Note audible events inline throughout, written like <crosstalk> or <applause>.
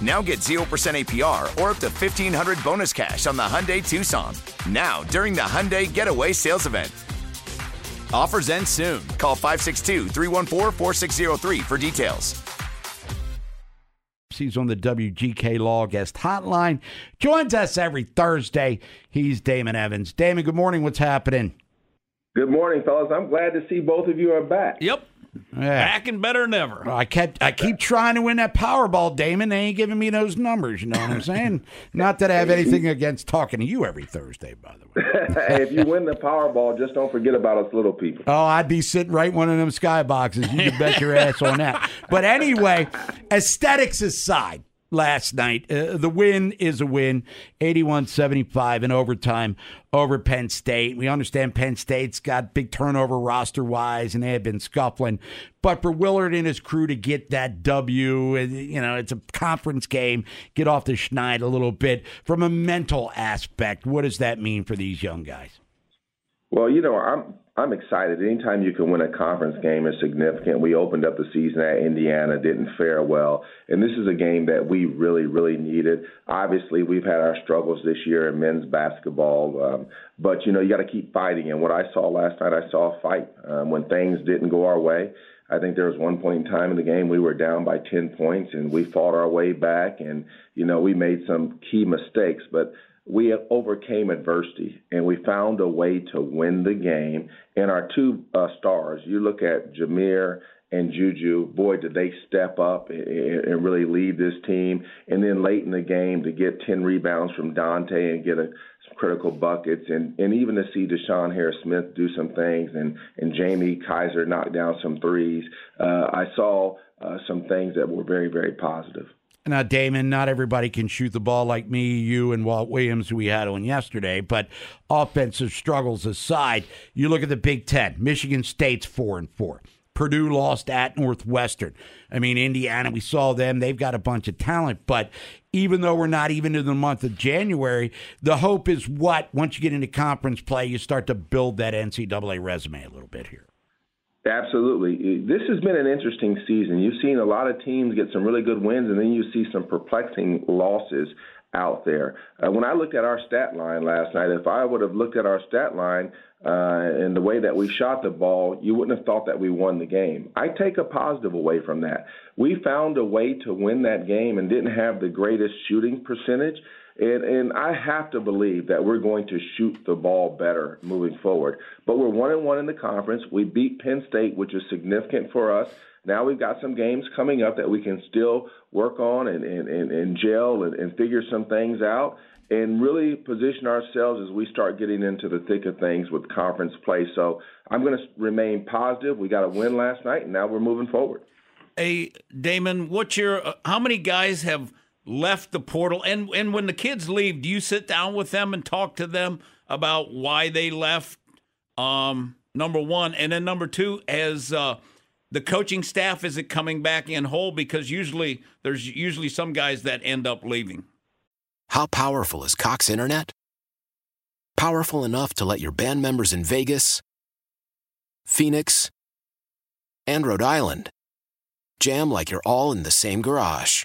Now get 0% APR or up to 1500 bonus cash on the Hyundai Tucson. Now, during the Hyundai Getaway Sales Event. Offers end soon. Call 562 314 4603 for details. He's on the WGK Law Guest Hotline. Joins us every Thursday. He's Damon Evans. Damon, good morning. What's happening? Good morning, fellas. I'm glad to see both of you are back. Yep. Yeah. Back and better than ever. I kept I keep trying to win that Powerball, Damon. They ain't giving me those numbers. You know what I'm saying? <laughs> Not that I have anything against talking to you every Thursday, by the way. <laughs> hey, if you win the Powerball, just don't forget about us little people. Oh, I'd be sitting right in one of them skyboxes. You can bet your ass on that. <laughs> But anyway, aesthetics aside, last night, uh, the win is a win 81 75 in overtime over Penn State. We understand Penn State's got big turnover roster wise and they have been scuffling. But for Willard and his crew to get that W, uh, you know, it's a conference game, get off the schneid a little bit. From a mental aspect, what does that mean for these young guys? Well, you know, I'm I'm excited. Anytime you can win a conference game is significant. We opened up the season at Indiana, didn't fare well, and this is a game that we really, really needed. Obviously, we've had our struggles this year in men's basketball, um, but you know, you got to keep fighting. And what I saw last night, I saw a fight um, when things didn't go our way. I think there was one point in time in the game we were down by 10 points and we fought our way back and you know we made some key mistakes but we overcame adversity and we found a way to win the game. And our two uh, stars, you look at Jahmir and Juju, boy, did they step up and, and really lead this team. And then late in the game to get 10 rebounds from Donta and get a, some critical buckets, and, and even to see DeShawn Harris Smith do some things and, and Jamie Kaiser knock down some threes. Uh, I saw uh, some things that were very, very positive. Now, Damon, not everybody can shoot the ball like me, you, and Walt Williams, who we had on yesterday. But offensive struggles aside, you look at the Big Ten. Michigan State's four and four. Purdue lost at Northwestern. I mean, Indiana, we saw them. They've got a bunch of talent. But even though we're not even in the month of January, the hope is what? Once you get into conference play, you start to build that NCAA resume a little bit here. Absolutely. This has been an interesting season. You've seen a lot of teams get some really good wins, and then you see some perplexing losses out there. Uh, when I looked at our stat line last night, if I would have looked at our stat line uh, and the way that we shot the ball, you wouldn't have thought that we won the game. I take a positive away from that. We found a way to win that game and didn't have the greatest shooting percentage. And, and I have to believe that we're going to shoot the ball better moving forward. But we're one and one in the conference. We beat Penn State, which is significant for us. Now we've got some games coming up that we can still work on and, and, and, and gel and, and figure some things out and really position ourselves as we start getting into the thick of things with conference play. So I'm going to remain positive. We got a win last night, and now we're moving forward. Hey, Damon, what's your? Uh, how many guys have left the portal? And and when the kids leave, do you sit down with them and talk to them about why they left? Um, number one, and then number two, as uh, the coaching staff is it coming back in whole? Because usually there's usually some guys that end up leaving. How powerful is Cox Internet? Powerful enough to let your band members in Vegas, Phoenix, and Rhode Island jam like you're all in the same garage.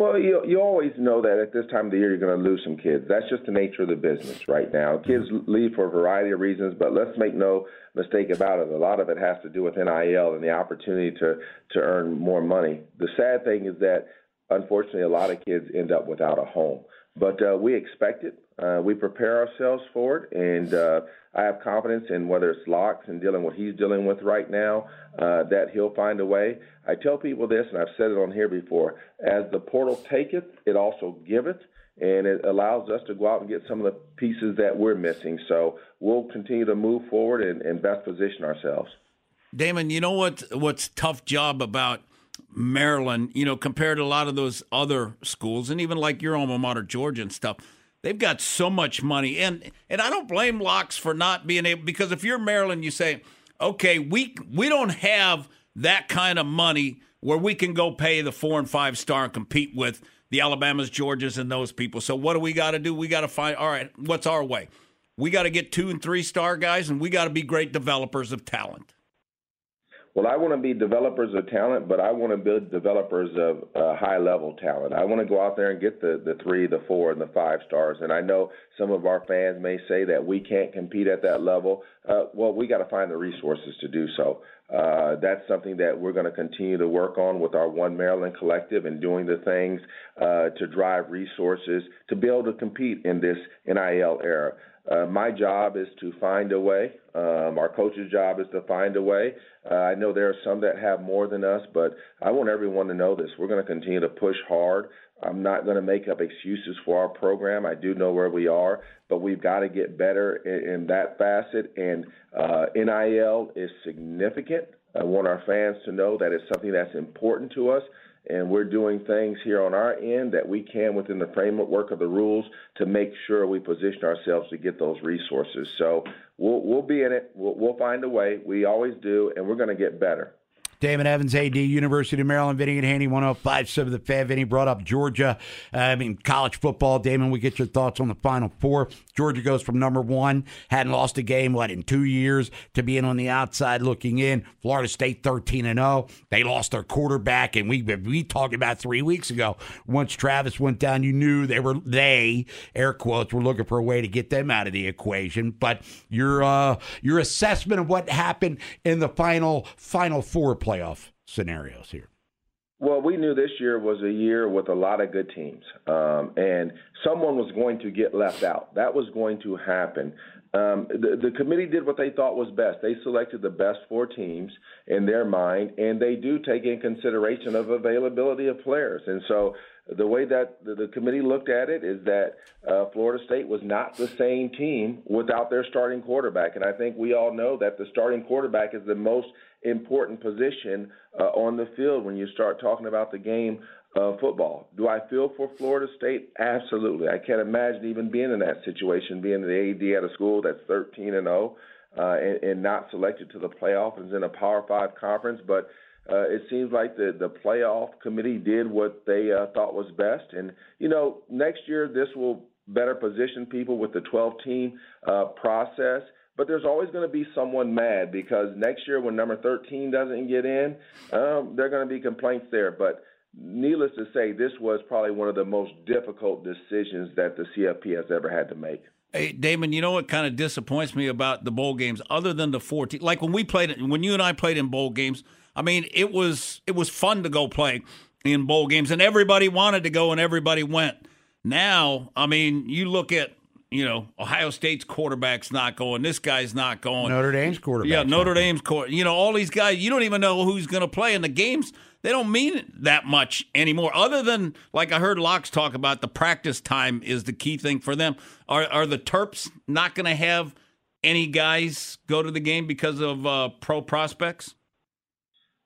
Well, you you always know that at this time of the year you're going to lose some kids. That's just the nature of the business right now. Mm-hmm. Kids leave for a variety of reasons, but let's make no mistake about it. A lot of it has to do with NIL and the opportunity to to earn more money. The sad thing is that unfortunately a lot of kids end up without a home. But uh, we expect it. Uh, we prepare ourselves for it, and uh, I have confidence in whether it's Locks and dealing what he's dealing with right now, uh, that he'll find a way. I tell people this, and I've said it on here before: as the portal taketh, it also giveth, and it allows us to go out and get some of the pieces that we're missing. So we'll continue to move forward and, and best position ourselves. Damon, you know what? What's tough job about Maryland? You know, compared to a lot of those other schools, and even like your alma mater, Georgia, and stuff They've got so much money, and and I don't blame Locks for not being able because if you're Maryland, you say, okay, we we don't have that kind of money where we can go pay the four and five star and compete with the Alabamas, Georgias, and those people. So what do we got to do? We got to find all right. What's our way? We got to get two and three star guys, and we got to be great developers of talent. Well, I want to be developers of talent, but I want to build developers of uh, high level talent. I want to go out there and get the, the three, the four, and the five stars. And I know some of our fans may say that we can't compete at that level. Uh, well, we got to find the resources to do so. Uh, that's something that we're going to continue to work on with our One Maryland collective and doing the things uh, to drive resources to be able to compete in this NIL era. Uh, my job is to find a way. Um, our coach's job is to find a way. Uh, I know there are some that have more than us, but I want everyone to know this. We're going to continue to push hard. I'm not going to make up excuses for our program. I do know where we are, but we've got to get better in, in that facet. And uh, NIL is significant. I want our fans to know that it's something that's important to us and we're doing things here on our end that we can within the framework of the rules to make sure we position ourselves to get those resources. So we'll we'll be in it. We'll, we'll find a way. We always do, and we're going to get better. Damon Evans, AD, University of Maryland, Vinny and Haynie, 1057 The Fan. Vinny brought up Georgia. Uh, I mean, college football. Damon, we get your thoughts on the Final Four. Georgia goes from number one, hadn't lost a game, what, in two years, to being on the outside looking in. Florida State 13 and 0. They lost their quarterback, and we we talked about three weeks ago. Once Travis went down, you knew they were, they, air quotes, were looking for a way to get them out of the equation. But your, uh, your assessment of what happened in the final, Final Four play playoff scenarios here? Well, we knew this year was a year with a lot of good teams, um, and someone was going to get left out. That was going to happen. Um, the, the committee did what they thought was best. They selected the best four teams in their mind, and they do take in consideration of availability of players. And so the way that the, committee looked at it is that uh, Florida State was not the same team without their starting quarterback. And I think we all know that the starting quarterback is the most important position uh, on the field when you start talking about the game of football. Do I feel for Florida State? Absolutely. I can't imagine even being in that situation, being the AD at a school that's 13 and 0 uh, and, and not selected to the playoff and in a Power Five conference, but uh, it seems like the the playoff committee did what they uh, thought was best. And you know, next year this will better position people with the 12 team uh, process. But there's always going to be someone mad because next year when number 13 doesn't get in, um, there are going to be complaints there. But needless to say, this was probably one of the most difficult decisions that the CFP has ever had to make. Hey, Damon, you know what kind of disappoints me about the bowl games, other than the 14, like when we played, when you and I played in bowl games, I mean, it was it was fun to go play in bowl games, and everybody wanted to go, and everybody went. Now, I mean, you look at you know Ohio State's quarterback's not going, this guy's not going, Notre Dame's quarterback, yeah, Notre Dame's quarter, you know, all these guys, you don't even know who's going to play in the games. They don't mean that much anymore, other than like I heard Locks talk about the practice time is the key thing for them. Are are the Terps not going to have any guys go to the game because of uh, pro prospects?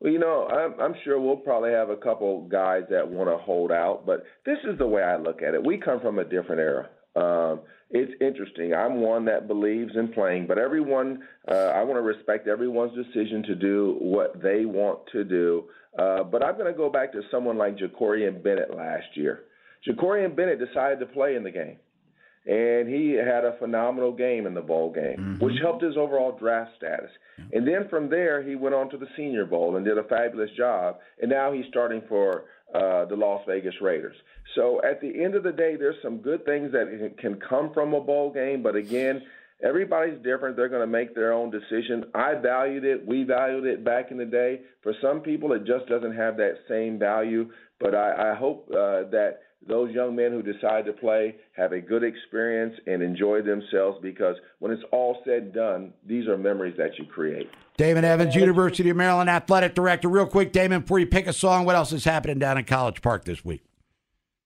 Well, you know, I'm, I'm sure we'll probably have a couple guys that want to hold out, but this is the way I look at it. We come from a different era. Um, it's interesting. I'm one that believes in playing, but everyone, uh, I want to respect everyone's decision to do what they want to do. Uh, but I'm going to go back to someone like Jakorian Bennett last year. Jakorian Bennett decided to play in the game and he had a phenomenal game in the bowl game, mm-hmm. which helped his overall draft status. And then from there, he went on to the Senior Bowl and did a fabulous job. And now he's starting for uh, the Las Vegas Raiders. So at the end of the day, there's some good things that can come from a bowl game, but again. Everybody's different. They're going to make their own decision. I valued it. We valued it back in the day. For some people, it just doesn't have that same value. But I, I hope uh, that those young men who decide to play have a good experience and enjoy themselves because when it's all said and done, these are memories that you create. Damon Evans, University of Maryland Athletic Director. Real quick, Damon, before you pick a song, what else is happening down in College Park this week?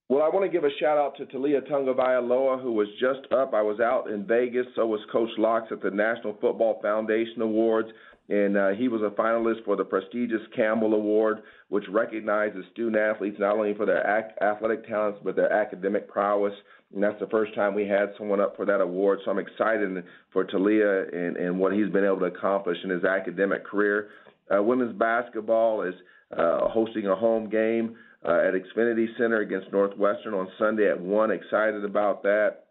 Well, I want to give a shout out to Taulia Tagovailoa, who was just up. I was out in Vegas. So was Coach Locks at the National Football Foundation Awards and uh, he was a finalist for the prestigious Campbell Award, which recognizes student athletes not only for their ac- athletic talents but their academic prowess. And that's the first time we had someone up for that award. So I'm excited for Taulia and, and what he's been able to accomplish in his academic career. Uh, women's basketball is uh, hosting a home game uh, at Xfinity Center against Northwestern on Sunday at 1. Excited about that.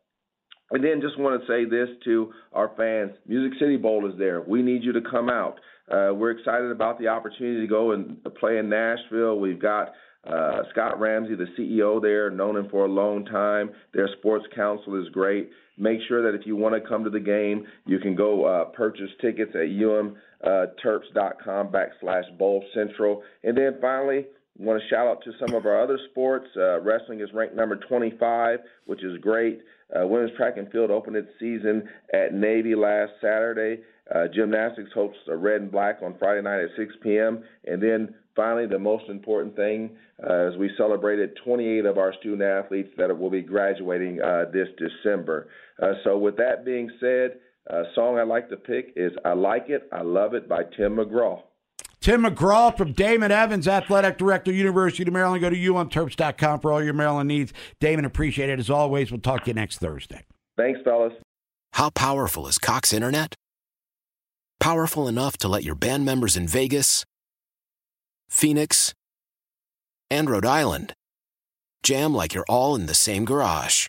And then just want to say this to our fans Music City Bowl is there. We need you to come out. Uh, we're excited about the opportunity to go and play in Nashville. We've got uh, Scott Ramsey, the CEO there, known him for a long time. Their sports council is great. Make sure that if you want to come to the game, you can go uh, purchase tickets at umterps.com backslash bowl central. And then finally, want to shout out to some of our other sports. Uh, wrestling is ranked number 25, which is great. Uh, women's track and field opened its season at Navy last Saturday. Uh, gymnastics hosts a red and black on Friday night at 6 p.m. And then finally, the most important thing uh, is we celebrated 28 of our student athletes that will be graduating uh, this December. Uh, so, with that being said, a song I like to pick is I Like It, I Love It by Tim McGraw. Tim McGraw from Damon Evans, Athletic Director, University of Maryland. Go to umterps.com for all your Maryland needs. Damon, appreciate it as always. We'll talk to you next Thursday. Thanks, fellas. How powerful is Cox Internet? Powerful enough to let your band members in Vegas, Phoenix, and Rhode Island jam like you're all in the same garage.